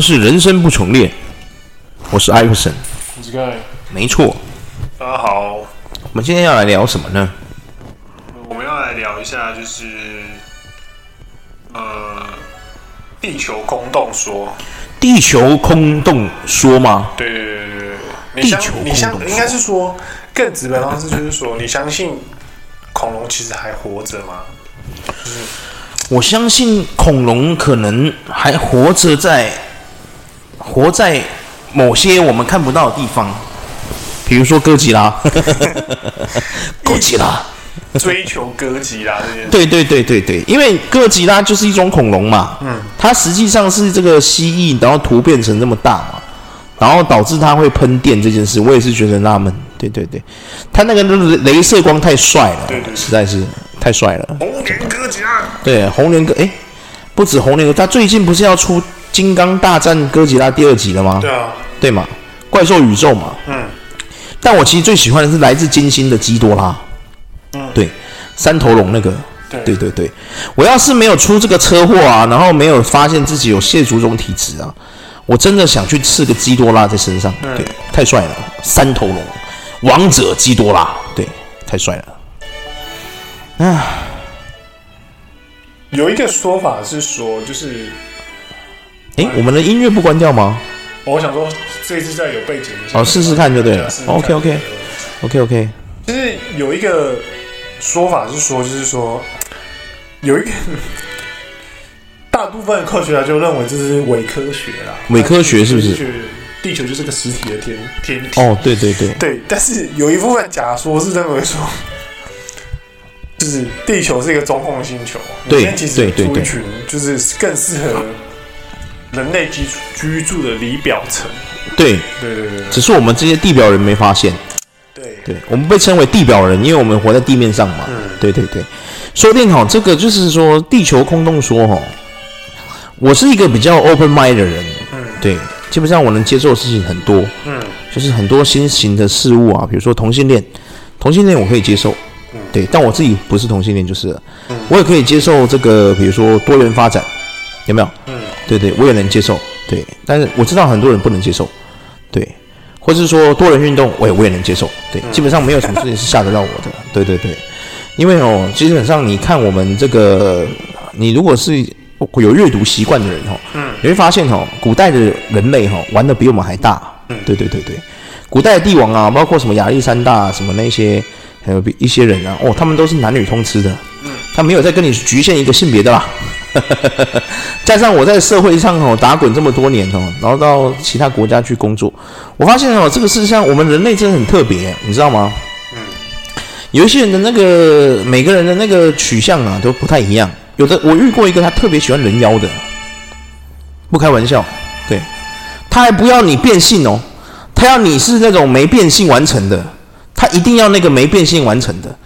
是人生不重练，我是艾克森，我是盖，没错。大家好，我们今天要来聊什么呢？我们要来聊一下，就是呃，地球空洞说。地球空洞说吗？对对对对对。地球空洞说。你相应该是说更直白的方式，就是说你相信恐龙其实还活着吗？就是我相信恐龙可能还活着在。活在某些我们看不到的地方，比如说哥吉拉，哥吉拉，追求哥吉拉。这件事。对对对对对，因为哥吉拉就是一种恐龙嘛，嗯，它实际上是这个蜥蜴，然后突变成这么大嘛，然后导致它会喷电这件事，我也是觉得纳闷。对对对，它那个镭射光太帅了，对对，实在是太帅了。红莲哥吉拉，对，红莲哥，哎，不止红莲哥，他最近不是要出？金刚大战哥吉拉第二集了吗？对啊，对嘛，怪兽宇宙嘛。嗯，但我其实最喜欢的是来自金星的基多拉。嗯，对，三头龙那个。对对对对，我要是没有出这个车祸啊，然后没有发现自己有蟹足种体质啊，我真的想去刺个基多拉在身上。对，太帅了，三头龙，王者基多拉，对，太帅了。啊，有一个说法是说，就是。哎，我们的音乐不关掉吗？我想说，这一次再有背景的时候，哦，试试看就对了。OK，OK，OK，OK。其实有一个说法是说，就是说，有一个 大部分科学家就认为这是伪科学啦。伪科学是不是？地球就是个实体的天天体。哦，对对对对。但是有一部分假说是认为说，就是地球是一个中空星球，对对对对，就是更适合。人类居居住的里表层，对对对对，只是我们这些地表人没发现。对对，我们被称为地表人，因为我们活在地面上嘛。嗯，对对对。说不定哈，这个就是说地球空洞说哈，我是一个比较 open mind 的人。嗯，对，基本上我能接受的事情很多。嗯，就是很多新型的事物啊，比如说同性恋，同性恋我可以接受。嗯，对，但我自己不是同性恋就是了。嗯，我也可以接受这个，比如说多元发展，有没有？嗯。对对，我也能接受。对，但是我知道很多人不能接受。对，或是说多人运动，我也我也能接受。对，基本上没有什么事情是吓得到我的。对对对，因为哦，基本上你看我们这个，你如果是有阅读习惯的人哦，嗯，你会发现哦，古代的人类哈玩的比我们还大。嗯，对对对对，古代的帝王啊，包括什么亚历山大什么那些，还有一些人啊，哦，他们都是男女通吃的。嗯，他没有在跟你局限一个性别的啦。加上我在社会上哦打滚这么多年哦，然后到其他国家去工作，我发现哦这个世界上我们人类真的很特别，你知道吗？嗯，有一些人的那个每个人的那个取向啊都不太一样，有的我遇过一个他特别喜欢人妖的，不开玩笑，对，他还不要你变性哦，他要你是那种没变性完成的，他一定要那个没变性完成的。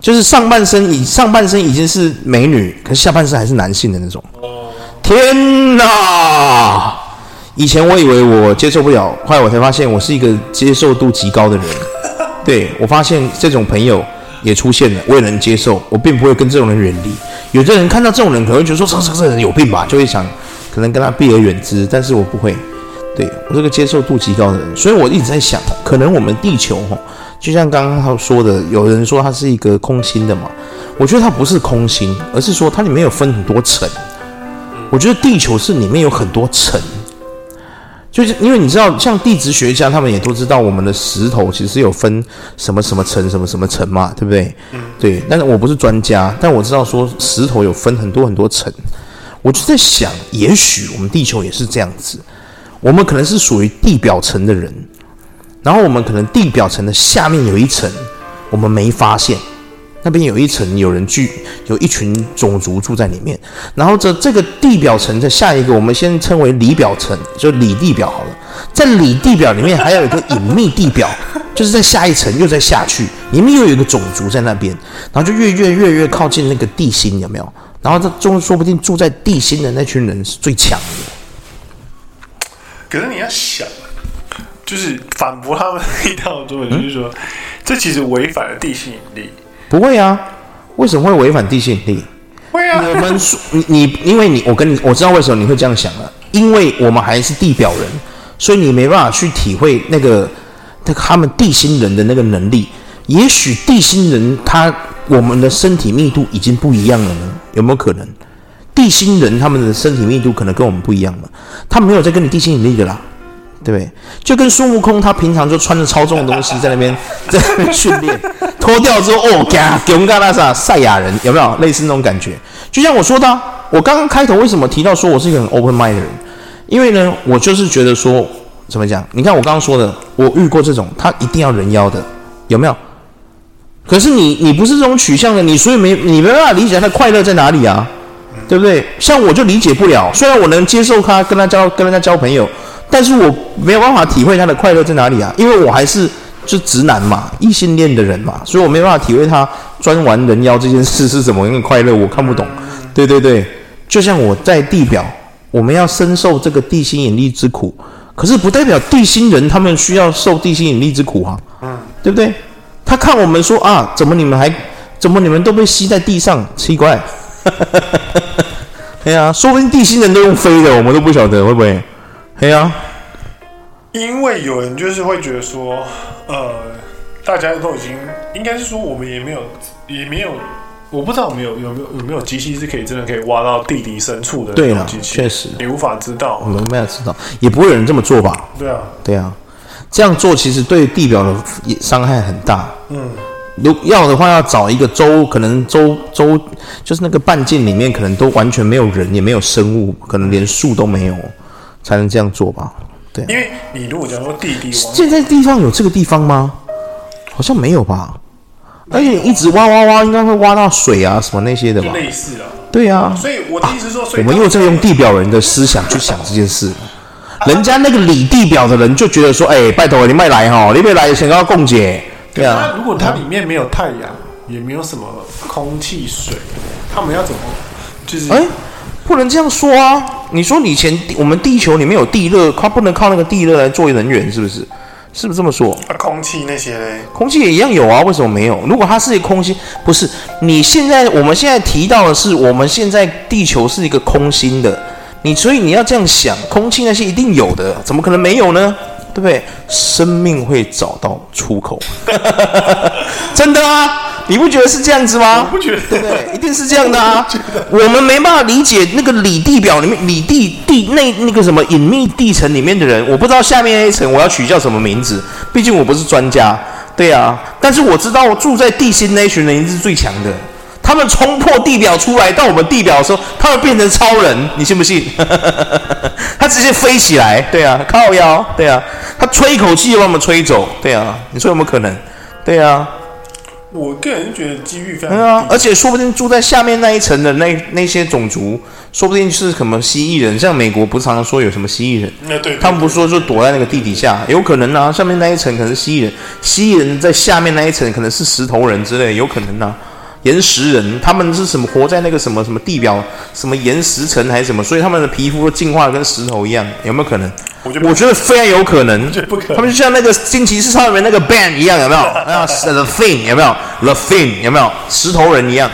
就是上半身已上半身已经是美女，可是下半身还是男性的那种。天哪！以前我以为我接受不了，后来我才发现我是一个接受度极高的人。对，我发现这种朋友也出现了，我也能接受，我并不会跟这种人远离。有的人看到这种人可能会觉得说这这这人有病吧，就会想可能跟他避而远之，但是我不会。对，我是个接受度极高的人，所以我一直在想，可能我们地球哈。就像刚刚他说的，有人说它是一个空心的嘛，我觉得它不是空心，而是说它里面有分很多层。我觉得地球是里面有很多层，就是因为你知道，像地质学家他们也都知道，我们的石头其实有分什么什么层、什么什么层嘛，对不对？嗯。对，但是我不是专家，但我知道说石头有分很多很多层。我就在想，也许我们地球也是这样子，我们可能是属于地表层的人。然后我们可能地表层的下面有一层，我们没发现，那边有一层有人聚，有一群种族住在里面。然后这这个地表层的下一个，我们先称为里表层，就里地表好了。在里地表里面还有一个隐秘地表，就是在下一层又再下去，里面又有一个种族在那边，然后就越越越越靠近那个地心，有没有？然后这中说不定住在地心的那群人是最强的。可是你要想。就是反驳他们一套作用，就是说，这其实违反了地心引力。不会啊，为什么会违反地心引力？会啊。我们说你，因为你，我跟你，我知道为什么你会这样想了。因为我们还是地表人，所以你没办法去体会那个那个他们地心人的那个能力。也许地心人他我们的身体密度已经不一样了呢？有没有可能？地心人他们的身体密度可能跟我们不一样了，他没有在跟你地心引力的啦，对不对？就跟孙悟空他平常就穿着超重的东西在那边 在那边训练，脱掉之后哦，嘎，给我们干那啥赛亚人有没有类似那种感觉？就像我说的，我刚刚开头为什么提到说我是一个很 open mind 的人？因为呢，我就是觉得说怎么讲？你看我刚刚说的，我遇过这种他一定要人妖的，有没有？可是你你不是这种取向的，你所以没你没办法理解他的快乐在哪里啊，对不对？像我就理解不了，虽然我能接受他跟他交跟人家交朋友，但是我没有办法体会他的快乐在哪里啊，因为我还是就直男嘛，异性恋的人嘛，所以我没办法体会他专玩人妖这件事是怎么样的快乐，我看不懂。对对对，就像我在地表，我们要深受这个地心引力之苦，可是不代表地心人他们需要受地心引力之苦啊，嗯，对不对？他看我们说啊，怎么你们还，怎么你们都被吸在地上？奇怪，对啊，说不定地心人都用飞的，我们都不晓得会不会？对啊，因为有人就是会觉得说，呃，大家都已经，应该是说我们也没有，也没有，我不知道我们有有没有有没有机器是可以真的可以挖到地底深处的。对啊，确实，你无法知道，我们没有知道，也不会有人这么做吧？对啊，对啊。这样做其实对地表的伤害很大。嗯，如要的话，要找一个州，可能州州就是那个半径里面，可能都完全没有人，也没有生物，可能连树都没有，才能这样做吧？对。因为你如果讲说地底，现在地上有这个地方吗？好像没有吧？而且一直挖挖挖，应该会挖到水啊什么那些的吧？类似啊。对啊。所以我的意思说，我们又在用地表人的思想去想这件事。人家那个理地表的人就觉得说，哎、欸，拜托你别来哈，你别来想要共解，对啊。如果它里面没有太阳，也没有什么空气、水，他们要怎么？就是哎、欸，不能这样说啊！你说以前我们地球里面有地热，它不能靠那个地热来作为能源，是不是？是不是这么说？啊，空气那些嘞，空气也一样有啊，为什么没有？如果它是一个空心，不是？你现在我们现在提到的是，我们现在地球是一个空心的。你所以你要这样想，空气那些一定有的，怎么可能没有呢？对不对？生命会找到出口，真的啊？你不觉得是这样子吗？我不觉得，对不对？一定是这样的啊！我，我们没办法理解那个里地表里面里地地那那个什么隐秘地层里面的人，我不知道下面那一层我要取叫什么名字，毕竟我不是专家，对啊。但是我知道住在地心那群人是最强的。他们冲破地表出来到我们地表的时候，他们变成超人，你信不信？他直接飞起来，对啊，靠腰，对啊，他吹一口气就把我们吹走，对啊，你说有没有可能？对啊，我个人觉得机遇非常啊，而且说不定住在下面那一层的那那些种族，说不定是什么蜥蜴人，像美国不是常常说有什么蜥蜴人？那对，他们不是说就躲在那个地底下，有可能啊，上面那一层可能是蜥蜴人，蜥蜴人在下面那一层可能是石头人之类，有可能啊。岩石人，他们是什么？活在那个什么什么地表，什么岩石层还是什么？所以他们的皮肤都进化的跟石头一样，有没有可能？我觉得，我觉得非常有可能。他们就像那个惊奇四超人那个 Ben 一样，有没有？啊，The Thing 有没有？The Thing 有没有？石头人一样。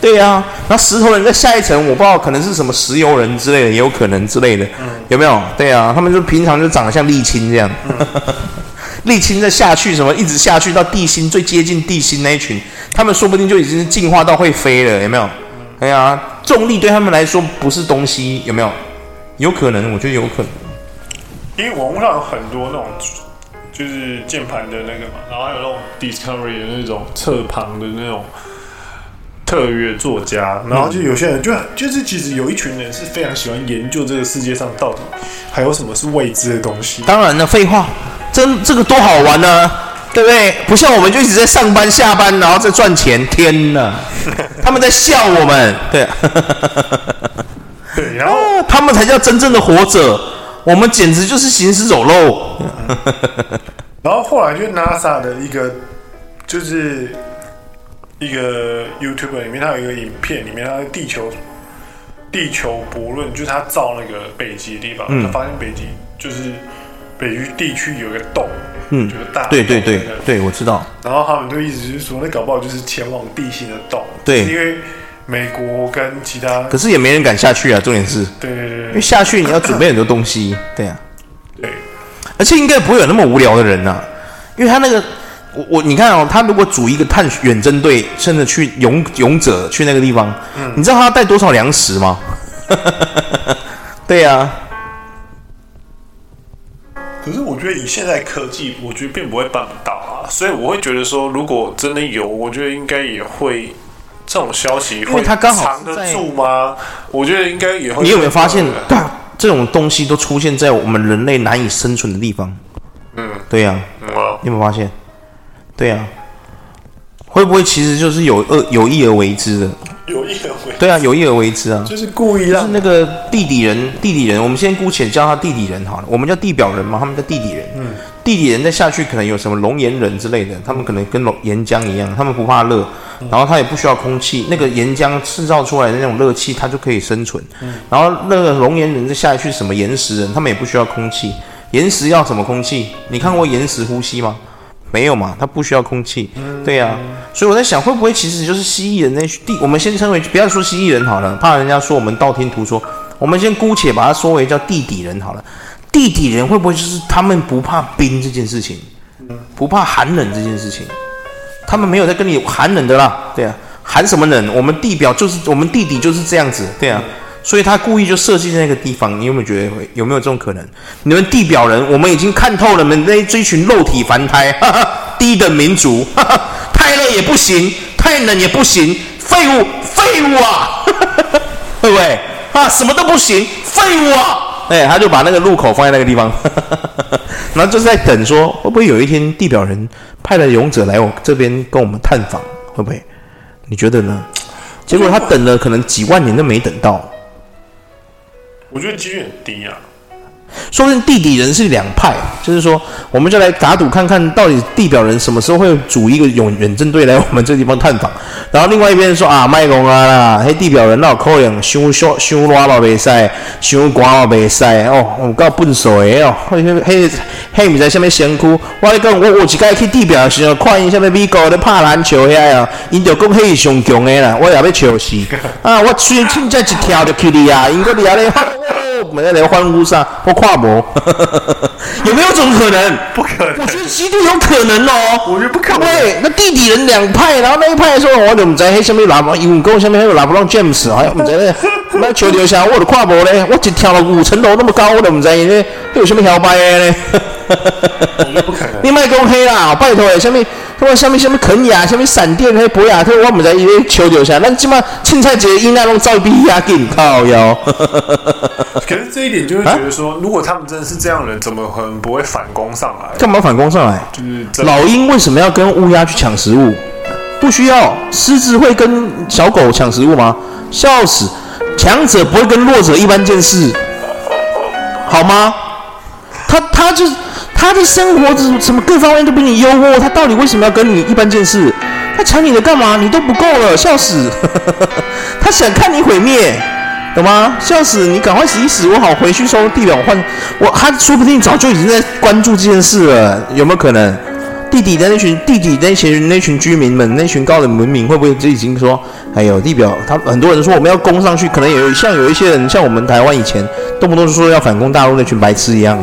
对呀、啊，那石头人在下一层，我不知道可能是什么石油人之类的，也有可能之类的，有没有？对呀、啊，他们就平常就长得像沥青这样。沥青再下去什么，一直下去到地心最接近地心那一群，他们说不定就已经是进化到会飞了，有没有？哎呀、啊，重力对他们来说不是东西，有没有？有可能，我觉得有可能。因为网络上有很多那种就是键盘的那个嘛，然后还有那种 Discovery 的那种侧旁的那种特约作家，然后就有些人就就是其实有一群人是非常喜欢研究这个世界上到底还有什么是未知的东西。当然了，废话。真这个多好玩呢、啊，对不对？不像我们就一直在上班下班，然后在赚钱。天呐，他们在笑我们，对，对，然后他们才叫真正的活着，我们简直就是行尸走肉。然后后来就 NASA 的一个，就是一个 YouTube 里面，它有一个影片，里面它的地球地球博论，就是他造那个北极的地方，他发现北极就是。北区地区有一个洞，嗯，就是大，对对对对，我知道。然后他们就一直就是说，那搞不好就是前往地心的洞，对，因为美国跟其他，可是也没人敢下去啊。重点是，对对对，因为下去你要准备很多东西，对啊，对，而且应该不会有那么无聊的人呐、啊，因为他那个，我我你看哦，他如果组一个探远征队，甚至去勇勇者去那个地方，嗯，你知道他要带多少粮食吗？对呀、啊。可是我觉得以现在科技，我觉得并不会办不到啊，所以我会觉得说，如果真的有，我觉得应该也会这种消息会藏得住吗？我觉得应该也会。你有没有发现，这种东西都出现在我们人类难以生存的地方？嗯，对呀、你有没有发现？对呀、啊。会不会其实就是有恶有意而为之的？有意而为对啊，有意而为之啊，就是故意让就是那个地底人，地底人，我们先姑且叫他地底人好了，我们叫地表人嘛，他们叫地底人。嗯，地底人再下去可能有什么龙岩人之类的，他们可能跟龙岩浆一样，他们不怕热，然后他也不需要空气，那个岩浆制造出来的那种热气，它就可以生存。嗯，然后那个龙岩人再下去什么岩石人，他们也不需要空气，岩石要什么空气？你看过岩石呼吸吗？没有嘛，它不需要空气，对呀、啊，所以我在想，会不会其实就是蜥蜴人那群地，我们先称为不要说蜥蜴人好了，怕人家说我们道听途说，我们先姑且把它说为叫地底人好了。地底人会不会就是他们不怕冰这件事情，不怕寒冷这件事情，他们没有在跟你寒冷的啦，对啊，寒什么冷？我们地表就是我们地底就是这样子，对啊。所以他故意就设计在那个地方，你有没有觉得会有没有这种可能？你们地表人，我们已经看透了，你们那这群肉体凡胎，哈哈，低等民族，哈哈，太热也不行，太冷也不行，废物，废物啊，哈哈哈，对不对？啊，什么都不行，废物啊！哎，他就把那个路口放在那个地方，哈哈哈，然后就是在等说，会不会有一天地表人派了勇者来我这边跟我们探访？会不会？你觉得呢？结果他等了可能几万年都没等到。我觉得几率很低啊，说不定地底人是两派，就是说，我们就来打赌看看到底地表人什么时候会组一个远远征队来我们这地方探访。然后另外一边说啊，卖公啊啦，嘿地表人那可能伤小伤热嘛袂使，伤寒嘛袂使哦，有够笨手的哦，嘿嘿嘿，唔知什么身躯。我跟你讲，我我一摆去地表的时候，看因什么美国咧拍篮球遐啊，因就讲嘿上强的啦，我也要笑死啊！我虽然凊彩一跳就去哩啊，因个俩咧。我们在聊欢呼上或跨模，有没有这种可能？不可能。我觉得极度有可能哦。我觉得不可能。对，那地底人两派，然后那一派说，我怎么在黑下面拿不？因为跟下面还有拿不到 James，好像我们在那 那球丢下，我的跨模嘞，我只跳了五层楼那么高，我怎么在呢？有什么摇摆嘞？我觉得不可能。你卖公黑啦，拜托诶，下面。我下面下面肯亚，下面闪电，还有博雅特，我们在一边求救下，那起码青菜节应该拢照比亚给靠哟。可是这一点就会觉得说，啊、如果他们真的是这样的人，怎么可能不会反攻上来？干嘛反攻上来？就是老鹰为什么要跟乌鸦去抢食物？不需要，狮子会跟小狗抢食物吗？笑死！强者不会跟弱者一般见识，好吗？他他就是。他的生活怎什么各方面都比你优渥，他到底为什么要跟你一般见识？他抢你的干嘛？你都不够了，笑死！他想看你毁灭，懂吗？笑死！你赶快死一死，我好回去收地表换我。他说不定早就已经在关注这件事了，有没有可能？地底的那群地底那群那群居民们，那群高等文明会不会就已经说，哎呦，地表他很多人说我们要攻上去，可能有像有一些人像我们台湾以前动不动就说要反攻大陆那群白痴一样，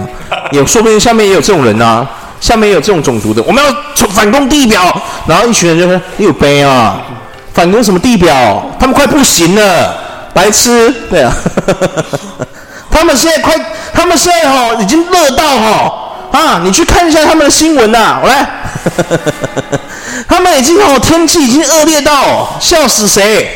也说不定下面也有这种人啊，下面也有这种种族的，我们要反攻地表，然后一群人就说你有悲啊，反攻什么地表？他们快不行了，白痴，对啊，他们现在快，他们现在哈已经热到哈。啊，你去看一下他们的新闻呐、我来，他们已经哦，天气已经恶劣到笑死谁？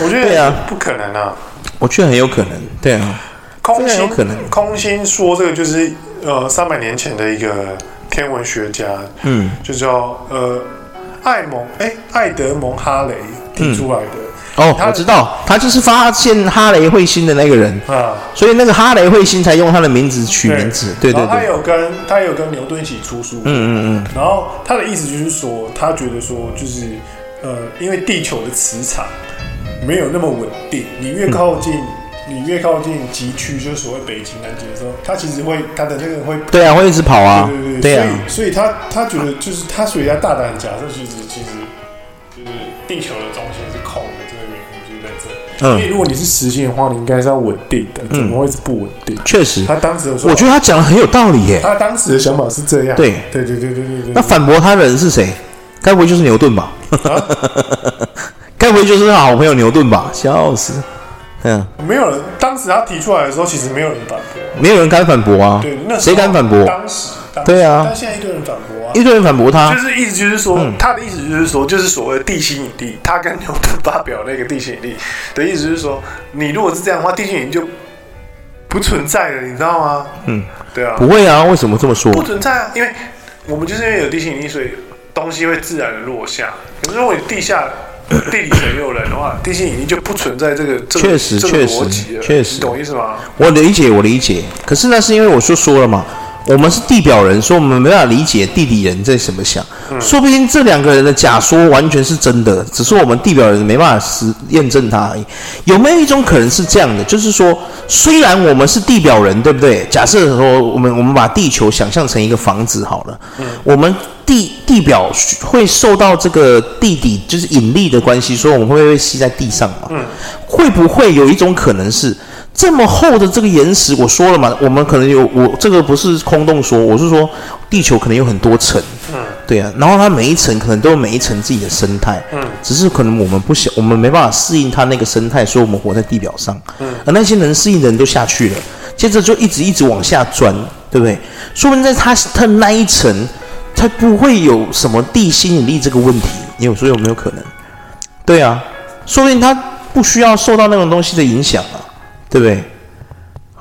我觉得对啊，不可能啊！我觉得很有可能，对啊，空心有可能。空心说这个就是呃，三百年前的一个天文学家，嗯，就叫呃艾蒙哎艾德蒙哈雷提出来的。嗯哦，我知道，他就是发现哈雷彗星的那个人啊，所以那个哈雷彗星才用他的名字取名字。对对对，他有跟他有跟牛顿一起出书。嗯嗯嗯。然后他的意思就是说，他觉得说，就是呃，因为地球的磁场没有那么稳定，你越靠近，你越靠近极区，就是所谓北极、南极的时候，它其实会它的那个会对啊，会一直跑啊。对对对，对啊。所以所以他他觉得就是他，所以他大胆假设，其实其实。就是地球的中心是空嗯，因为如果你是实心的话，你应该是要稳定的，怎么会是不稳定？确实，他当时我觉得他讲的很有道理耶。他当时的想法是这样。对，对，对，对，对，对，对。那反驳他的人是谁？该不会就是牛顿吧？啊？该不会就是他好朋友牛顿吧？笑死。嗯，没有人。当时他提出来的时候，其实没有人反驳，没有人敢反驳啊。对，那谁敢反驳？当时，对啊。但现在一堆人反驳啊，一堆人反驳他，就是意思就是说，嗯、他的意思就是说，就是所谓的地心引力。他跟牛顿发表那个地心引力的意思就是说，你如果是这样的话，地心引力就不存在了，你知道吗？嗯，对啊。不会啊，为什么这么说？不存在啊，因为我们就是因为有地心引力，所以东西会自然的落下。可是如果你地下。地理层有人的话，地心引力就不存在这个这个确实确实确实，你懂意思吗？我理解，我理解。可是那是因为我说说了嘛，我们是地表人，所以我们没办法理解地底人在怎么想。嗯、说不定这两个人的假说完全是真的，只是我们地表人没办法实验证它而已。有没有一种可能是这样的？就是说，虽然我们是地表人，对不对？假设说我们我们把地球想象成一个房子好了，嗯、我们。地地表会受到这个地底就是引力的关系，所以我们会被吸在地上嘛？嗯，会不会有一种可能是这么厚的这个岩石？我说了嘛，我们可能有我这个不是空洞说，我是说地球可能有很多层，嗯，对啊，然后它每一层可能都有每一层自己的生态，嗯，只是可能我们不想，我们没办法适应它那个生态，所以我们活在地表上，嗯，而那些能适应的人都下去了，接着就一直一直往下钻，对不对？说不定在它它那一层。它不会有什么地心引力这个问题，你有说有没有可能？对啊，说不定它不需要受到那种东西的影响啊，对不对？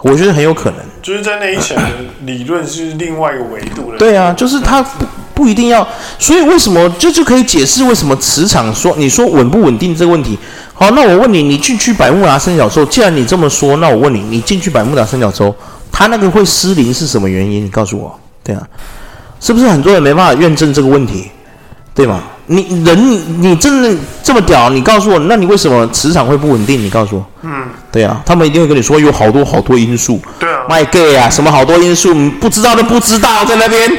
我觉得很有可能，就是在那一层的理论是另外一个维度的。对啊，就是它不不一定要，所以为什么这就，就可以解释为什么磁场说你说稳不稳定这个问题？好，那我问你，你进去百慕达三角洲，既然你这么说，那我问你，你进去百慕达三角洲，它那个会失灵是什么原因？你告诉我，对啊。是不是很多人没办法验证这个问题，对吗？你人你，真的这么屌？你告诉我，那你为什么磁场会不稳定？你告诉我。嗯，对啊，他们一定会跟你说有好多好多因素。对啊，My gay 啊，什么好多因素？不知道都不知道，在那边。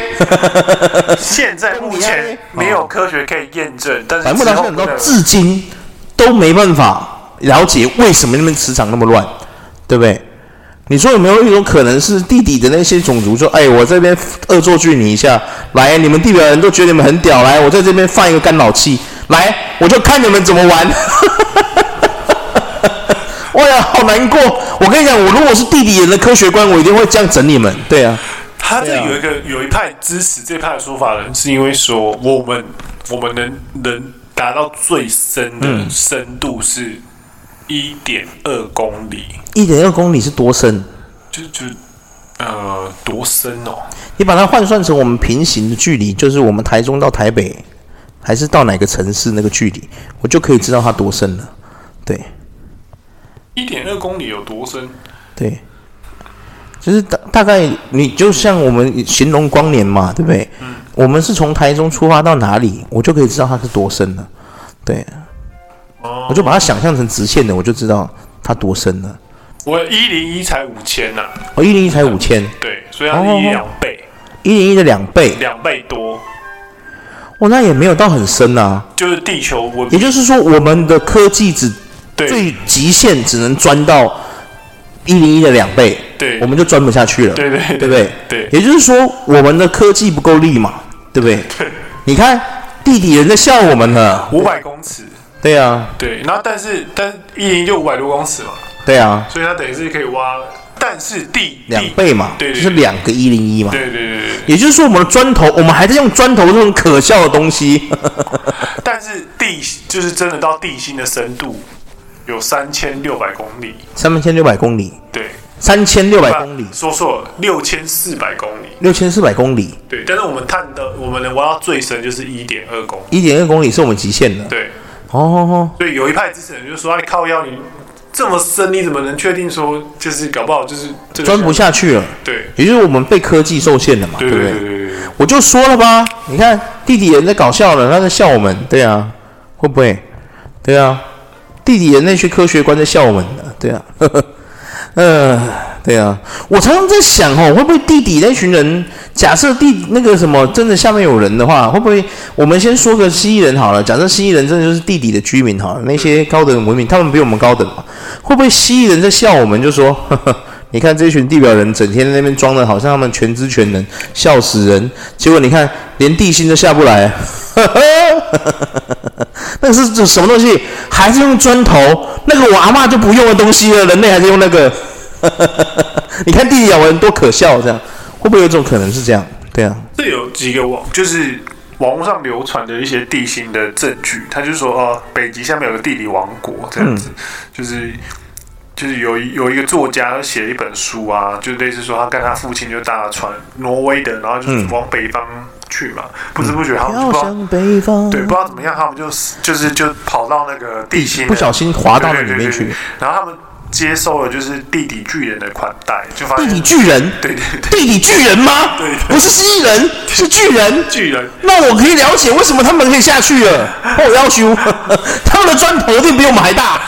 现在目前没有科学可以验证，但是百慕达三角洲至今都没办法了解为什么那边磁场那么乱，对不对？你说有没有一种可能是地底的那些种族说：“哎，我这边恶作剧你一下，来，你们地表人都觉得你们很屌，来，我在这边放一个干扰器，来，我就看你们怎么玩。”哇呀，好难过！我跟你讲，我如果是地底人的科学观，我一定会这样整你们。对啊，他这有一个有一派支持这派的说法的人，是因为说我们我们能能达到最深的深度是。一点二公里，一点二公里是多深？就就呃多深哦？你把它换算成我们平行的距离，就是我们台中到台北，还是到哪个城市那个距离，我就可以知道它多深了。对，一点二公里有多深？对，就是大大概你就像我们形容光年嘛，对不对？嗯，我们是从台中出发到哪里，我就可以知道它是多深了。对。我就把它想象成直线的，我就知道它多深了。我一零一才五千呐，我一零一才五千，对，所以它是一两倍，一零一的两倍，两倍多。哦，那也没有到很深呐，就是地球温，也就是说，我们的科技只最极限只能钻到一零一的两倍，对，我们就钻不下去了，对对，对不对？对，也就是说，我们的科技不够力嘛，对不对？对，你看地底人在笑我们呢，五百公尺。对啊，对，然后但是但一零就五百多公尺嘛，对啊，所以它等于是可以挖，但是地两倍嘛，对，就是两个一零一嘛，对对对对，也就是说我们的砖头，我们还在用砖头这种可笑的东西，但是地就是真的到地心的深度有三千六百公里，三千六百公里，对，三千六百公里，说错了，六千四百公里，六千四百公里，对，但是我们探的，我们能挖到最深就是一点二公里，一点二公里是我们极限的，对。哦，哦，哦，所以有一派支持人就说：“你靠腰，你这么深，你怎么能确定说就是搞不好就是钻不下去了？”对，也就是我们被科技受限了嘛，对对不对？对对？对对，我就说了吧，你看弟弟人在搞笑了，他在笑我们，对啊，会不会？对啊，弟弟人那些科学观在笑我们的，对啊，呵呵，嗯、呃。对啊，我常常在想哦，会不会地底那群人，假设地那个什么真的下面有人的话，会不会我们先说个蜥蜴人好了？假设蜥蜴人真的就是地底的居民好了，那些高等文明，他们比我们高等嘛？会不会蜥蜴人在笑我们，就说呵呵，你看这群地表人整天在那边装的好像他们全知全能，笑死人！结果你看连地心都下不来，呵 呵那是这什么东西？还是用砖头？那个我阿妈就不用的东西了，人类还是用那个？你看弟弟咬人多可笑，这样会不会有一种可能是这样？对啊，这有几个网，就是网络上流传的一些地形的证据。他就说，哦，北极下面有个地理王国，这样子，嗯、就是就是有一有一个作家写了一本书啊，就类似说他跟他父亲就搭船，挪威的，然后就是往北方。嗯去嘛，不知不觉他们就不知道，对，不知道怎么样，他们就就是就跑到那个地心，不小心滑到那里面去，然后他们接受了就是地底巨人的款待，就发现地底巨人，对对对，地底巨人吗？对，不是蜥蜴人，是巨人，巨人。那我可以了解为什么他们可以下去了。我要修，他们的砖头一定比我们还大，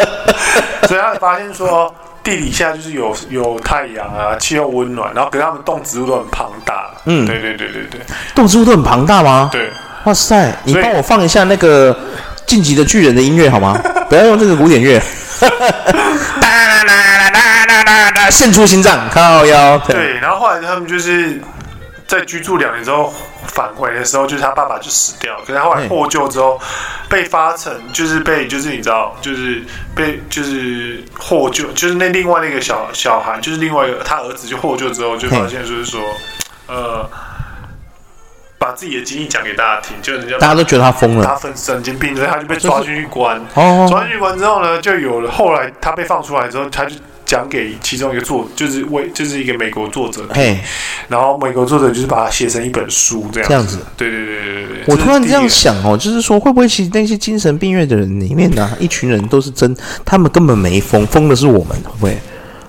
所以他发现说。地底下就是有有太阳啊，气候温暖，然后跟他们动植物都很庞大。嗯，对对对对对，动植物都很庞大吗？对，哇塞，你帮我放一下那个晋级的巨人的音乐好吗？不要用这个古典乐。哒啦啦啦啦啦啦，献出心脏，靠腰。对，然后后来他们就是。在居住两年之后返回的时候，就是他爸爸就死掉。可是他后来获救之后，被发成就是被就是你知道，就是被就是获救，就是那另外那个小小孩，就是另外一个他儿子就获救之后，就发现就是说，呃，把自己的经历讲给大家听，就人家大家都觉得他疯了，他分神经病，所以他就被抓进去关。哦，抓进去关之后呢，就有了后来他被放出来之后，他就。讲给其中一个作，就是为就是一个美国作者，嘿，然后美国作者就是把它写成一本书这样。这样子，对对对对对。我突然这样想哦，就是说会不会其实那些精神病院的人里面呢、啊，一群人都是真，他们根本没疯，疯的是我们，会不会？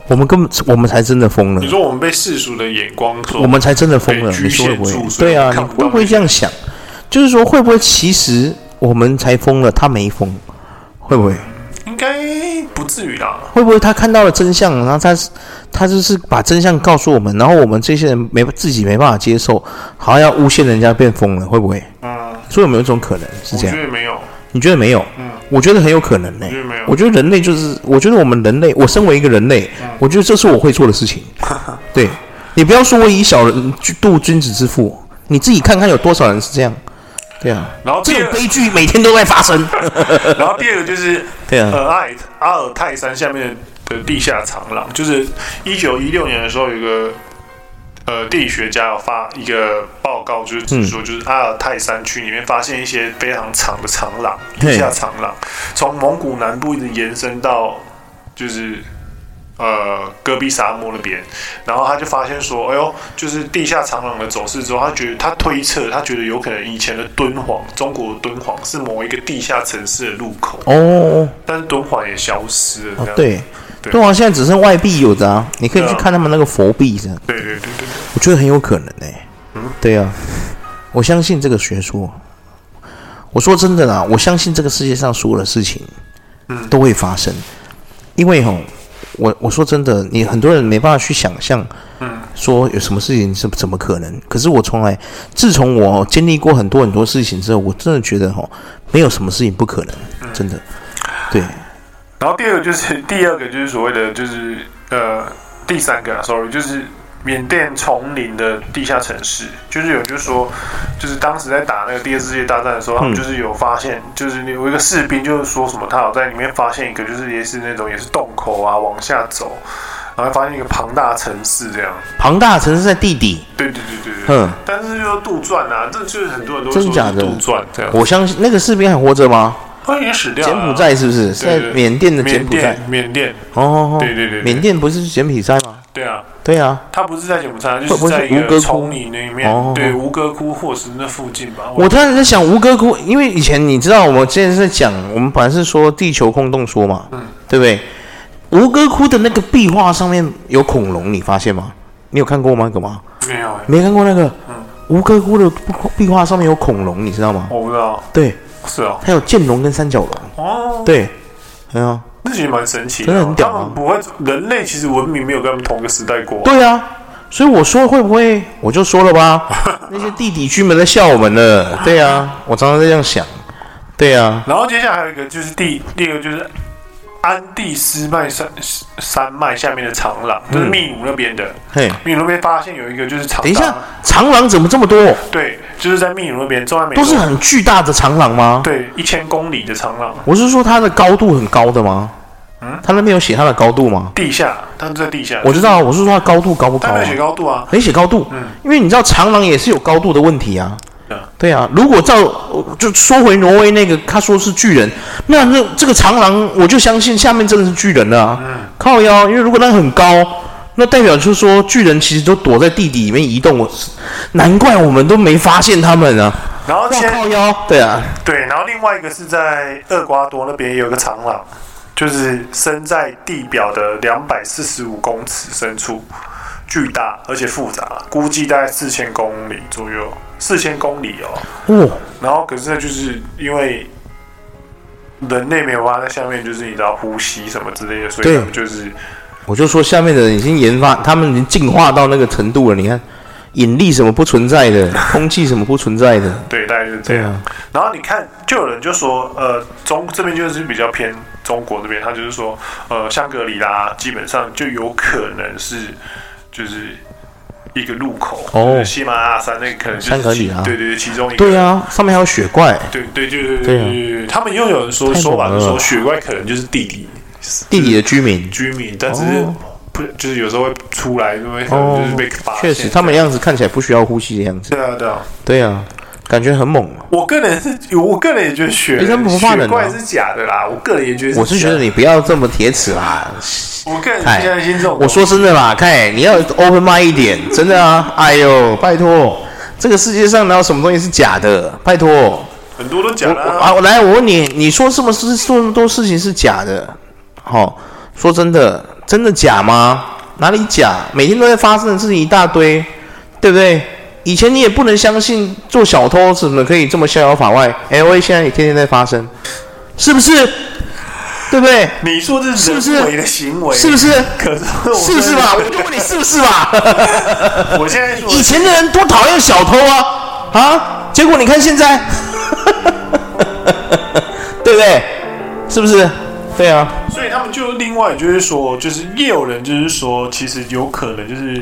我们根本我们才真的疯了。你说我们被世俗的眼光，我们才真的疯了。你说会不会？对啊，你会不会这样想？就是说会不会其实我们才疯了，他没疯，会不会？应该不至于啦。会不会他看到了真相，然后他他就是把真相告诉我们，然后我们这些人没自己没办法接受，好像要诬陷人家变疯了，会不会？嗯。所以有没有一种可能是这样？我觉得没有。你觉得没有？嗯。我觉得很有可能呢、欸。我觉得没有。我觉得人类就是，我觉得我们人类，我身为一个人类，嗯、我觉得这是我会做的事情。对，你不要说我以小人度君子之腹，你自己看看有多少人是这样。对啊，然后这种悲剧每天都在发生。然后第二个就是，对啊，呃，阿尔阿尔泰山下面的地下长廊，就是一九一六年的时候，有一个呃地理学家有发一个报告，就是指说，就是阿尔泰山区里面发现一些非常长的长廊，地下长廊，从蒙古南部一直延伸到就是。呃，戈壁沙漠那边，然后他就发现说，哎呦，就是地下长廊的走势之后，他觉得他推测，他觉得有可能以前的敦煌，中国的敦煌是某一个地下城市的入口哦，但是敦煌也消失了。哦、对，敦煌现在只剩外壁有的啊，你可以去看他们那个佛壁这样。对对对对，我觉得很有可能哎、欸。嗯，对啊，我相信这个学说。我说真的啦，我相信这个世界上所有的事情，嗯，都会发生，因为吼。我我说真的，你很多人没办法去想象，嗯，说有什么事情是怎么可能？可是我从来，自从我经历过很多很多事情之后，我真的觉得哈，没有什么事情不可能，真的。对。然后第二个就是第二个就是所谓的就是呃第三个，sorry，就是。缅甸丛林的地下城市，就是有，就是说，就是当时在打那个第二次世界大战的时候，他们就是有发现，就是有一个士兵，就是说什么，他有在里面发现一个，就是也是那种也是洞口啊，往下走，然后发现一个庞大城市这样。庞大城市在地底。对对对对对。嗯。但是又杜撰啊，这就是很多人都真假的杜撰这样。我相信那个士兵还活着吗？他已经死掉了。柬埔寨是不是？在缅甸的柬埔寨。缅甸。哦。对对对。缅甸不是柬埔寨吗？对啊。对啊，他不是在柬埔寨，就是在一个丛林里面。哦、对，吴哥窟或是那附近吧。我突然在想吴哥窟，因为以前你知道，我们之前是在讲，我们本来是说地球空洞说嘛，嗯，对不对？吴哥窟的那个壁画上面有恐龙，你发现吗？你有看过吗？干嘛？没有、欸，没看过那个。嗯，吴哥窟的壁画上面有恐龙，你知道吗？我不知道。对，是啊，它有剑龙跟三角龙。哦，对，对啊。那其实蛮神奇的，真的很屌啊！不会，人类其实文明没有跟他们同个时代过。对啊，所以我说会不会，我就说了吧，那些地底居民在笑我们呢。对啊，我常常在这样想。对啊，然后接下来还有一个就是第第二个就是。安第斯麦山山脉下面的长廊，就是秘鲁那边的。嘿，秘鲁那边发现有一个就是长。等一下，长廊怎么这么多？对，就是在秘鲁那边，中南美。都是很巨大的长廊吗？对，一千公里的长廊。我是说它的高度很高的吗？嗯，它那边有写它的高度吗？地下，它是在地下。我知道，我是说它高度高不高？没写高度啊，没写高度。嗯，因为你知道长廊也是有高度的问题啊。对啊，如果照就说回挪威那个，他说是巨人，那那这个长廊，我就相信下面真的是巨人了啊！嗯、靠腰，因为如果那很高，那代表就是说巨人其实都躲在地底里面移动，难怪我们都没发现他们啊！然后靠腰，对啊，对，然后另外一个是在厄瓜多那边也有个长廊，就是深在地表的两百四十五公尺深处，巨大而且复杂，估计大概四千公里左右。四千公里哦，哦，然后可是呢，就是因为人类没有办法在下面，就是你知道呼吸什么之类的，所以他们就是，我就说下面的人已经研发，他们已经进化到那个程度了。你看，引力什么不存在的，空气什么不存在的，对，大概就是这样。啊、然后你看，就有人就说，呃，中这边就是比较偏中国这边，他就是说，呃，香格里拉基本上就有可能是就是。一个路口哦，喜马拉雅山那个可能就是对对对，其中一个对啊，上面还有雪怪，对对对对对对，他们又有人说说法，说雪怪可能就是地底地底的居民居民，但是不就是有时候会出来，因为可能就是被发现。确实，他们样子看起来不需要呼吸的样子。对啊对啊对啊，感觉很猛。我个人是，我个人也觉得雪雪怪是假的啦。我个人也觉得，我是觉得你不要这么铁齿啦。我个人现在心中，我说真的啦，看你要 open mind 一点，真的啊！哎呦，拜托，这个世界上哪有什么东西是假的？拜托，很多都假的啊！啊，我来，我问你，你说什么事，这么多事情是假的？好、哦，说真的，真的假吗？哪里假？每天都在发生的事情一大堆，对不对？以前你也不能相信做小偷怎么可以这么逍遥法外？LA 现在也天天在发生，是不是？对不对？你说这是人为的行为，是不是？可是是不是吧？我就问你是不是吧？我现在说，以前的人多讨厌小偷啊啊！结果你看现在，对不对？是不是？对啊。所以他们就另外就是说，就是也有人就是说，其实有可能就是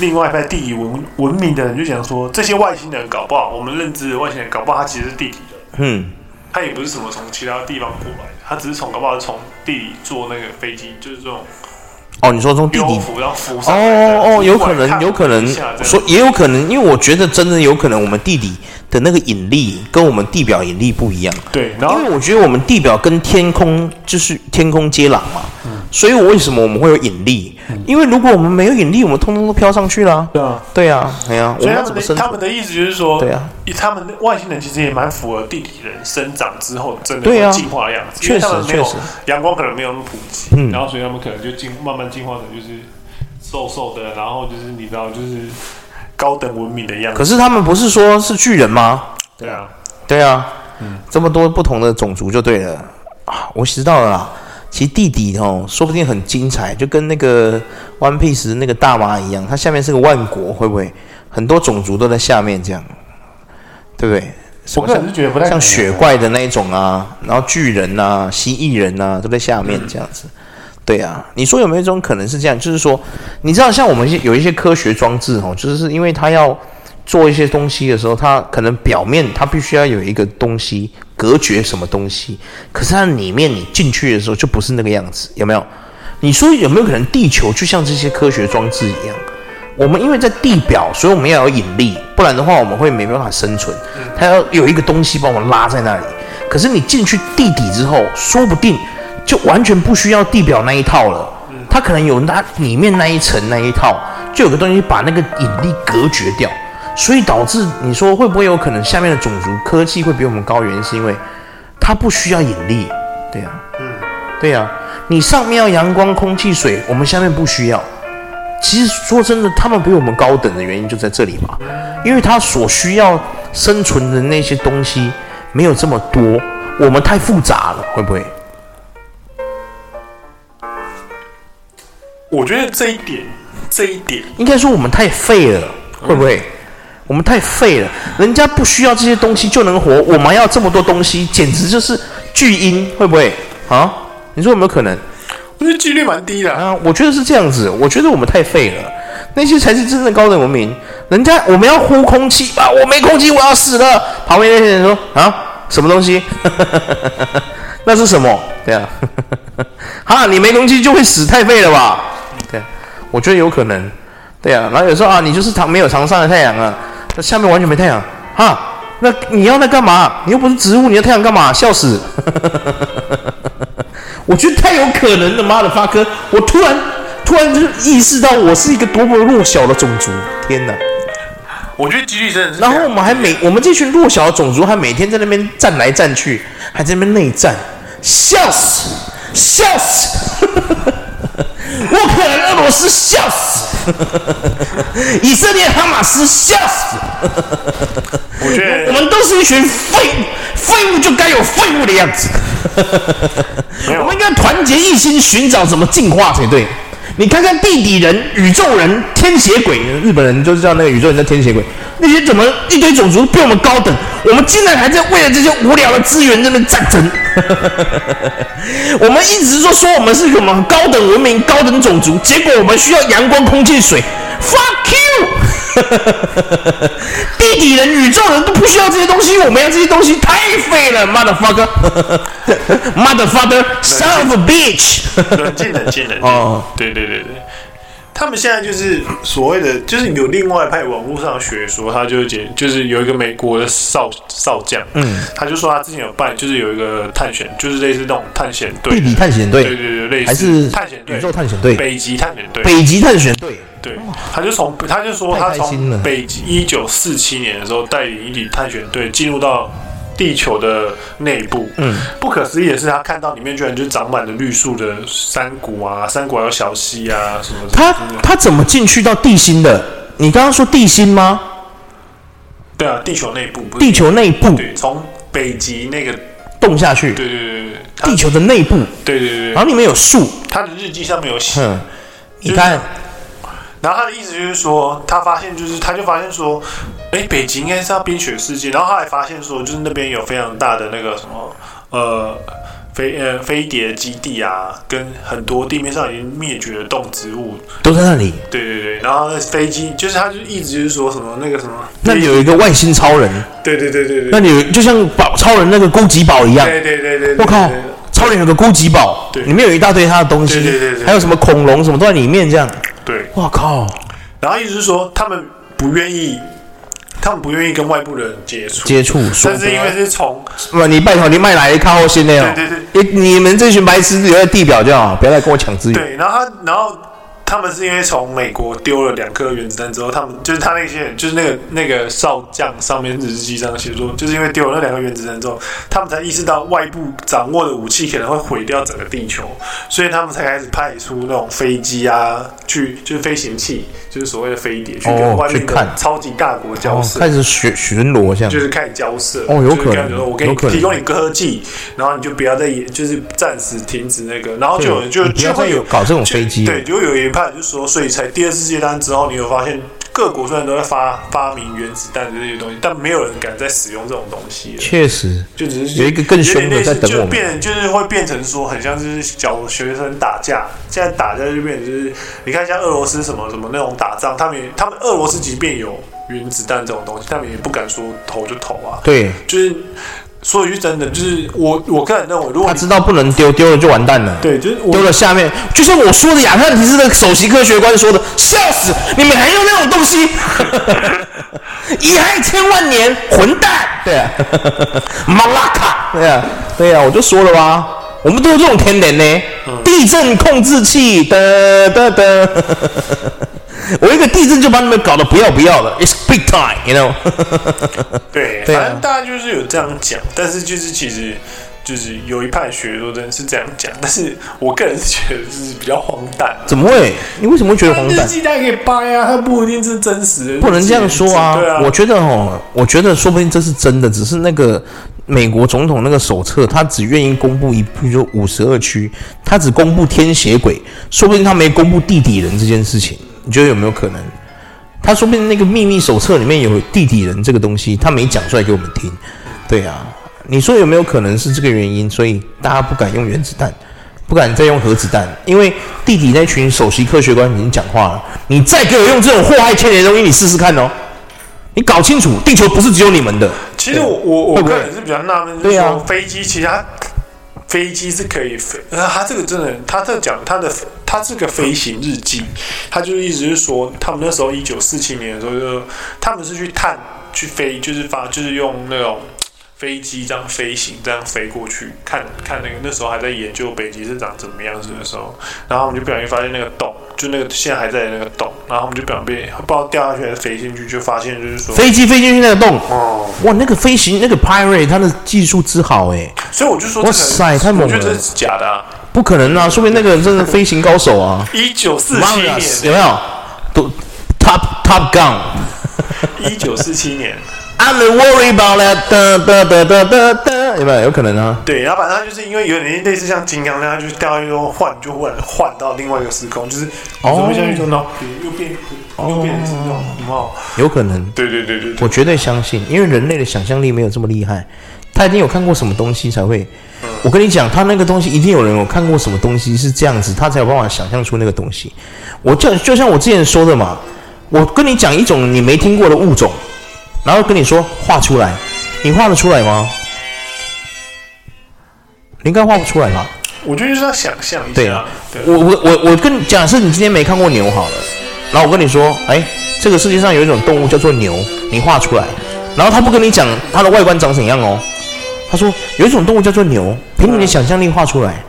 另外一派地理文文明的人就想说，这些外星人搞不好，我们认知的外星人搞不好，他其实是地底的。嗯。他也不是什么从其他地方过来的，他只是从搞不好从地里坐那个飞机，就是这种。哦，你说从地底浮然后浮上哦哦哦，有可能，有可能，说也有可能，因为我觉得真的有可能，我们地底的那个引力跟我们地表引力不一样。对，然后因为我觉得我们地表跟天空就是天空接壤嘛。所以，我为什么我们会有引力？因为如果我们没有引力，我们通通都飘上去了。对啊，对啊，对啊。所以他们的他们的意思就是说，对啊，他们的外星人其实也蛮符合地底人生长之后真的进化的样子。确实，确实，阳光可能没有那么普及，嗯，然后所以他们可能就进慢慢进化成就是瘦瘦的，然后就是你知道，就是高等文明的样子。可是他们不是说是巨人吗？对啊，对啊，嗯，这么多不同的种族就对了啊，我知道了啦。其实地底哦，说不定很精彩，就跟那个 One Piece 那个大妈一样，它下面是个万国，会不会很多种族都在下面这样？对不对？我个人是觉得不太像雪怪的那一种啊，然后巨人啊、蜥蜴人啊都在下面这样子。嗯、对啊，你说有没有一种可能是这样？就是说，你知道像我们有一些科学装置哦，就是因为它要做一些东西的时候，它可能表面它必须要有一个东西。隔绝什么东西？可是它里面你进去的时候就不是那个样子，有没有？你说有没有可能地球就像这些科学装置一样？我们因为在地表，所以我们要有引力，不然的话我们会没办法生存。它要有一个东西把我们拉在那里。可是你进去地底之后，说不定就完全不需要地表那一套了。它可能有那里面那一层那一套，就有个东西把那个引力隔绝掉。所以导致你说会不会有可能下面的种族科技会比我们高？原因是因为它不需要引力，对呀、啊，嗯，对呀、啊，你上面要阳光、空气、水，我们下面不需要。其实说真的，他们比我们高等的原因就在这里嘛，因为他所需要生存的那些东西没有这么多，我们太复杂了，会不会？我觉得这一点，这一点应该说我们太废了，会不会？嗯、我们太废了，人家不需要这些东西就能活，我们要这么多东西，简直就是巨婴，会不会？啊？你说有没有可能？我觉得几率蛮低的啊。我觉得是这样子，我觉得我们太废了，那些才是真正的高等文明。人家我们要呼空气啊，我没空气，我要死了。旁边那些人说啊，什么东西？那是什么？对啊，哈，你没空气就会死，太废了吧？对，我觉得有可能。对啊，然后有时候啊，你就是长没有长上的太阳啊，那下面完全没太阳，哈，那你要那干嘛？你又不是植物，你要太阳干嘛？笑死！我觉得太有可能了，妈的发哥，我突然突然就意识到我是一个多么弱小的种族，天哪！我觉得几率真的是。然后我们还每我们这群弱小的种族还每天在那边站来站去，还在那边内战，笑死，笑死！乌克兰、俄罗斯笑死，以色列、哈马斯笑死。我觉得我们都是一群废物，废物就该有废物的样子。我们应该团结一心，寻找怎么进化才对。你看看地底人、宇宙人、天邪鬼，日本人就是叫那个宇宙人叫天邪鬼。那些怎么一堆种族比我们高等，我们竟然还在为了这些无聊的资源在那战争。我们一直说说我们是什么高等文明、高等种族，结果我们需要阳光、空气、水。Fuck you！地 底人、宇宙人都不需要这些东西，我们要这些东西太废了，motherfucker，motherfucker，son of a bitch。冷静，冷静，冷静。哦，对对对对，他们现在就是所谓的，就是有另外一派网络上学说，他就是解，就是有一个美国的少少将，嗯，他就说他之前有办，就是有一个探险，就是类似那种探险队，地底探险队，对对对，类似还是探险队，宇宙探险队，北极探险队，北极探险队。对，他就从他就说他从北极一九四七年的时候带领一队探险队进入到地球的内部。嗯，不可思议的是，他看到里面居然就长满了绿树的山谷啊，山谷还有小溪啊什么的。他他怎么进去到地心的？你刚刚说地心吗？对啊，地球内部，地球内部，对，从北极那个洞下去。对对对对，地球的内部。对对对，然后里面有树。他的日记上面有写，你看。然后他的意思就是说，他发现就是，他就发现说，哎，北极应该是要冰雪世界。然后他还发现说，就是那边有非常大的那个什么，呃，飞呃飞碟基地啊，跟很多地面上已经灭绝的动植物都在那里。对对对。然后那飞机就是，他就一直就是说什么那个什么，那里有一个外星超人。对对对对对。那里就像宝超人那个攻击宝一样。对对对对。我靠，超人有个攻击堡，里面有一大堆他的东西，对对对，还有什么恐龙什么都在里面这样。对，我靠！然后意思是说，他们不愿意，他们不愿意跟外部的人接触，接触。但是因为是从，不，你拜托你卖来靠后心的哦。对对对，你你们这群白痴留在地表就好，不要再跟我抢资源。对，然后他，然后。他们是因为从美国丢了两颗原子弹之后，他们就是他那些人，就是那个那个少将上面日记上写说，就是因为丢了那两个原子弹之后，他们才意识到外部掌握的武器可能会毁掉整个地球，所以他们才开始派出那种飞机啊，去就是飞行器，就是所谓的飞碟，去跟外面的超级大国交涉，哦、开始巡巡逻这样，就是开始交涉。哦，有可能，就是、我给你提供你科技，然后你就不要再演，就是暂时停止那个，然后就就就会有搞这种飞机，对，就有一派。就是说，所以才第二次世界大战之后，你有发现各国虽然都在发发明原子弹这些东西，但没有人敢再使用这种东西了。确实，就只是有一个更凶的在等我们。就变，就是会变成说，很像就是小学生打架。现在打架就变成就是，你看像俄罗斯什么什么那种打仗，他们也他们俄罗斯即便有原子弹这种东西，他们也不敢说投就投啊。对，就是。说一句真的，就是我我个人认为，如果他知道不能丢，丢了就完蛋了。对，就是丢了下面，就像我说的，亚特兰蒂斯的首席科学官说的，笑死！你们还用那种东西，遗害千万年，混蛋！对啊，马拉卡，对啊，对啊，我就说了吧，我们都有这种天然呢，嗯、地震控制器的的的。我一个地震就把你们搞得不要不要的，It's big time，you know？对，反正大家就是有这样讲，但是就是其实，就是有一派学说真的是这样讲，但是我个人是觉得是比较荒诞。怎么会？你为什么会觉得荒诞？日记它可以掰啊，它不一定是真实的。不能这样说啊！对啊，我觉得哦，我觉得说不定这是真的，只是那个美国总统那个手册，他只愿意公布一，比如说五十二区，他只公布天血鬼，说不定他没公布地底人这件事情。你觉得有没有可能？他说不定那个秘密手册里面有地底人这个东西，他没讲出来给我们听。对啊。你说有没有可能是这个原因，所以大家不敢用原子弹，不敢再用核子弹，因为地底那群首席科学官已经讲话了。你再给我用这种祸害千年的东西，你试试看哦。你搞清楚，地球不是只有你们的。其实我我我个人是比较纳闷，对啊，飞机其实它飞机是可以飞，呃，他这个真的，他这讲他的他这个飞行日记，他就一直是说，他们那时候一九四七年的时候就，就他们是去探去飞，就是发就是用那种。飞机这样飞行，这样飞过去，看看那个那时候还在研究北极是长怎么样子的时候，然后我们就不小心发现那个洞，就那个现在还在那个洞，然后我们就不小心不知道掉下去还是飞进去，就发现就是说飞机飞进去那个洞，哦，哇，那个飞行那个 Pirate 它的技术之好哎，所以我就说，哇塞，太猛了，我觉得这是假的啊，不可能啊，说明那个人真的飞行高手啊，一九四七年。有没有？都 Top Top Gun，一九四七年。I'm worried about that，哒哒哒哒哒哒，有没有？有可能啊。对，然后反正就是因为有点类似像金刚那样，就是掉下去之后换，就忽然换到另外一个时空，就是哦，下去之后呢，又变又变成这种，有没有？有可能。对对对对，我绝对相信，因为人类的想象力没有这么厉害，他一定有看过什么东西才会。我跟你讲，他那个东西一定有人有看过什么东西是这样子，他才有办法想象出那个东西。我就就像我之前说的嘛，我跟你讲一种你没听过的物种。然后跟你说画出来，你画得出来吗？你应该画不出来吧？我觉得就是要想象一下。对啊，对我我我我跟你假设你今天没看过牛好了，然后我跟你说，哎，这个世界上有一种动物叫做牛，你画出来。然后他不跟你讲它的外观长怎样哦，他说有一种动物叫做牛，凭你的想象力画出来。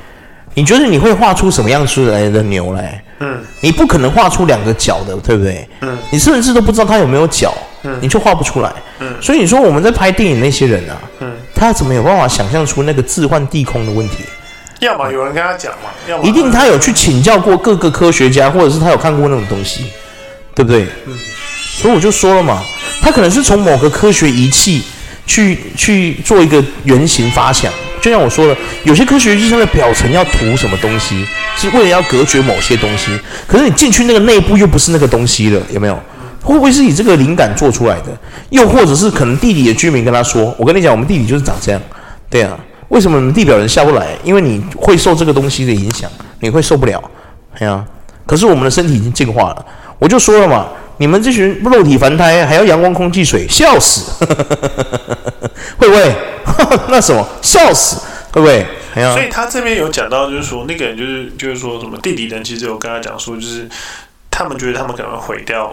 你觉得你会画出什么样出来的牛来？嗯，你不可能画出两个角的，对不对？嗯，你甚至都不知道它有没有脚，嗯，你就画不出来。嗯，所以你说我们在拍电影那些人啊，嗯，他怎么有办法想象出那个置换地空的问题？要么有人跟他讲嘛，要么一定他有去请教过各个科学家，或者是他有看过那种东西，对不对？嗯，所以我就说了嘛，他可能是从某个科学仪器去去做一个原型发想。就像我说的，有些科学仪器的表层要涂什么东西，是为了要隔绝某些东西。可是你进去那个内部又不是那个东西了，有没有？会不会是以这个灵感做出来的？又或者是可能地底的居民跟他说：“我跟你讲，我们地底就是长这样。”对啊，为什么你们地表人下不来？因为你会受这个东西的影响，你会受不了。对啊，可是我们的身体已经进化了。我就说了嘛，你们这群肉体凡胎还要阳光、空气、水，笑死！会不会？那什么，笑死，会不会？所以他这边有讲到，就是说那个人就是就是说什么地底人，其实有跟他讲说，就是他们觉得他们可能会毁掉，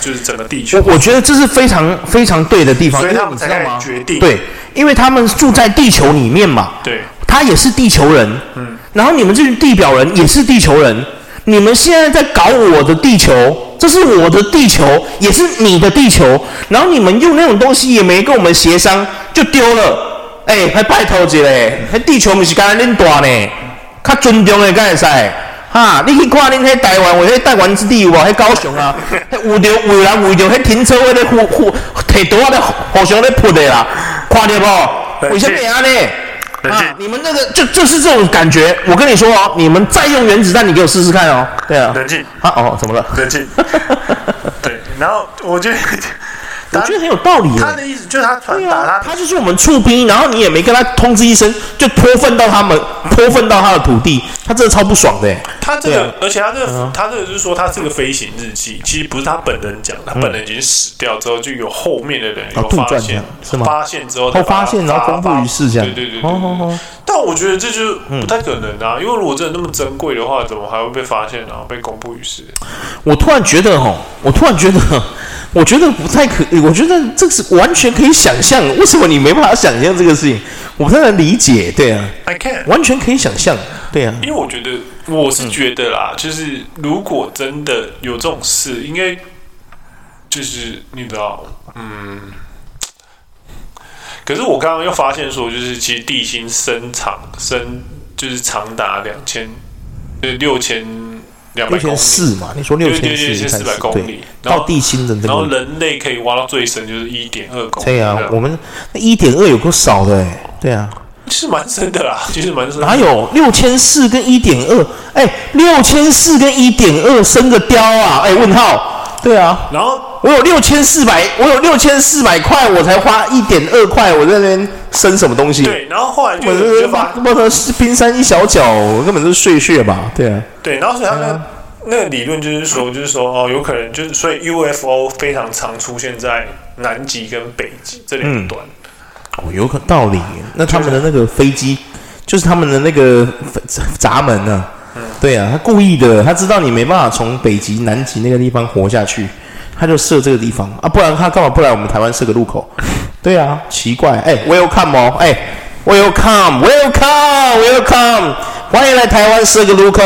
就是整个地球。我我觉得这是非常非常对的地方，所以他们才决定对，因为他们住在地球里面嘛，对，他也是地球人，嗯，然后你们这群地表人也是地球人，你们现在在搞我的地球。这是我的地球，也是你的地球。然后你们用那种东西也没跟我们协商，就丢了。哎，还拜托一下，那地球不是刚才恁大呢？较尊重的，敢会使？哈，你去看恁迄台湾，为迄台湾之地有无？迄高雄啊，有着有人为着迄停车位咧互互摕刀咧互相咧扑的啦，看到无？为什么安尼？啊！你们那个就就是这种感觉，我跟你说哦，你们再用原子弹，你给我试试看哦。对啊，冷静。啊哦，怎么了？冷静。对，然后我觉得。我觉得很有道理。他的意思就是他传达他，他就是我们驻兵，然后你也没跟他通知一声，就泼粪到他们，泼粪到他的土地，他真的超不爽的。他这个，而且他这个，他这个就是说，他这个飞行日记其实不是他本人讲的，他本人已经死掉之后，就有后面的人有发现，是吗？发现之后，他发现然后公布于世，这样。对对对对。但我觉得这就不太可能啊，因为如果真的那么珍贵的话，怎么还会被发现然后被公布于世？我突然觉得，哦，我突然觉得。我觉得不太可，我觉得这是完全可以想象。为什么你没办法想象这个事情？我不太能理解。对啊，I can，完全可以想象。对啊，因为我觉得，我是觉得啦，嗯、就是如果真的有这种事，应该就是你知道，嗯，可是我刚刚又发现说，就是其实地心深长深就是长达两千，呃六千六千四嘛？你说六千四百公里到地心的，然后人类可以挖到最深就是一点二公里。对啊，我们那一点二有够少的哎。对啊，是蛮深的啦，其实蛮深。哪有六千四跟一点二？哎，六千四跟一点二深个雕啊！哎，问号。对啊，然后我有六千四百，我有六千四百块，我才花一点二块，我在那边生什么东西？对，然后后来就我就发，我的冰山一小角，根本就是碎屑吧？对啊，对，然后所以他那个、啊、那个理论就是说，就是说哦，有可能就是所以 UFO 非常常出现在南极跟北极这两端。嗯、哦，有可道理。那他们的那个飞机，就是他们的那个闸门呢、啊？对啊，他故意的，他知道你没办法从北极、南极那个地方活下去，他就设这个地方。啊，不然他干嘛不来我们台湾设个路口？对啊，奇怪，哎，Welcome 哦，哎，Welcome，Welcome，Welcome，欢迎来台湾设个路口，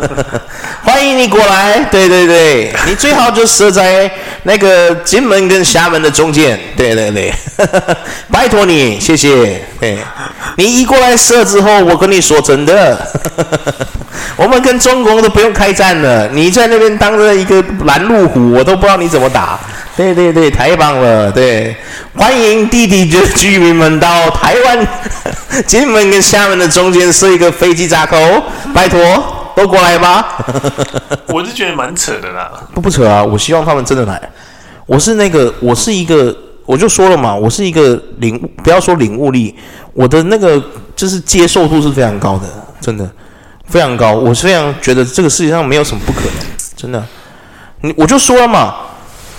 欢迎你过来，对对对，你最好就设在那个金门跟厦门的中间，对对对，拜托你，谢谢，对。你一过来设之后，我跟你说真的，我们跟中国都不用开战了。你在那边当着一个拦路虎，我都不知道你怎么打。对对对，太棒了！对，欢迎弟弟的居民们到台湾 金门跟厦门的中间设一个飞机闸口，拜托都过来吧。我是觉得蛮扯的啦。不不扯啊，我希望他们真的来。我是那个，我是一个。我就说了嘛，我是一个领悟，不要说领悟力，我的那个就是接受度是非常高的，真的非常高。我是非常觉得这个世界上没有什么不可能，真的。你我就说了嘛，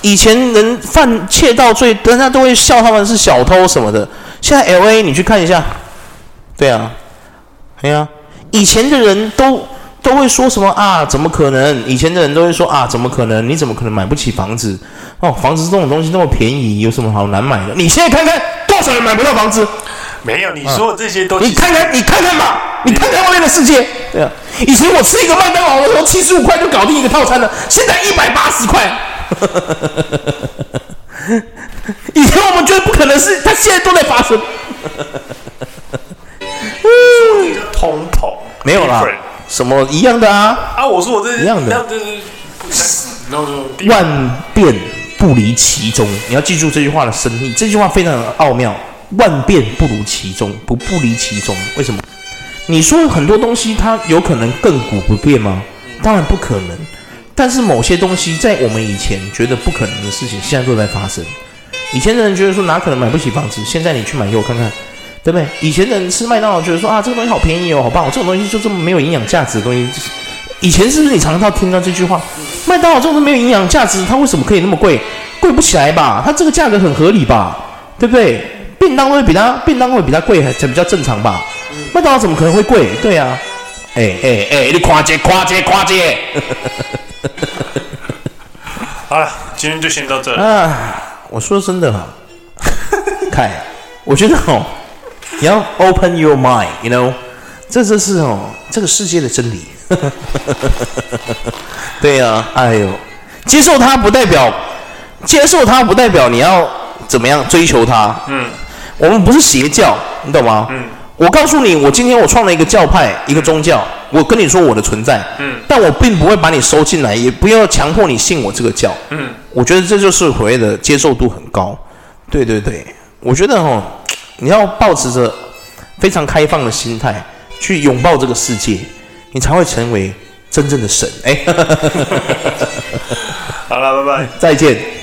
以前人犯窃盗罪，人家都会笑他们是小偷什么的。现在 LA 你去看一下，对啊，对啊，以前的人都。都会说什么啊？怎么可能？以前的人都会说啊，怎么可能？你怎么可能买不起房子？哦，房子这种东西那么便宜，有什么好难买的？你现在看看多少人买不到房子？没有，你说的这些都、啊、你看看，你看看吧，你看看外面的世界。对啊，以前我吃一个麦当劳的时候，七十五块就搞定一个套餐了，现在一百八十块。以前我们觉得不可能是，它现在都在发生。通膨没有啦。什么一样的啊？啊，我说我这是一样的，万变不离其宗。你要记住这句话的深意，这句话非常的奥妙。万变不如其宗，不不离其宗。为什么？你说很多东西它有可能亘古不变吗？当然不可能。但是某些东西在我们以前觉得不可能的事情，现在都在发生。以前的人觉得说哪可能买不起房子，现在你去买给我看看。对不对？以前的人吃麦当劳觉得说啊，这个东西好便宜哦，好棒！这种东西就这么没有营养价值的东西，以前是不是你常常听到这句话？麦当劳这种没有营养价值，它为什么可以那么贵？贵不起来吧？它这个价格很合理吧？对不对？便当会比它便当会比它贵，还才比较正常吧？麦当劳怎么可能会贵？对呀、啊，哎哎哎，你夸街夸街夸街！好了，今天就先到这啊！我说真的哈，凯，我觉得哦。你要 open your mind，you know，这就是哦，这个世界的真理。对呀、啊，哎呦，接受它不代表接受它不代表你要怎么样追求它。嗯，我们不是邪教，你懂吗？嗯，我告诉你，我今天我创了一个教派，一个宗教，我跟你说我的存在。嗯，但我并不会把你收进来，也不要强迫你信我这个教。嗯，我觉得这就是所谓的接受度很高。对对对，我觉得哦。你要保持着非常开放的心态去拥抱这个世界，你才会成为真正的神。哎，好了，拜拜，再见。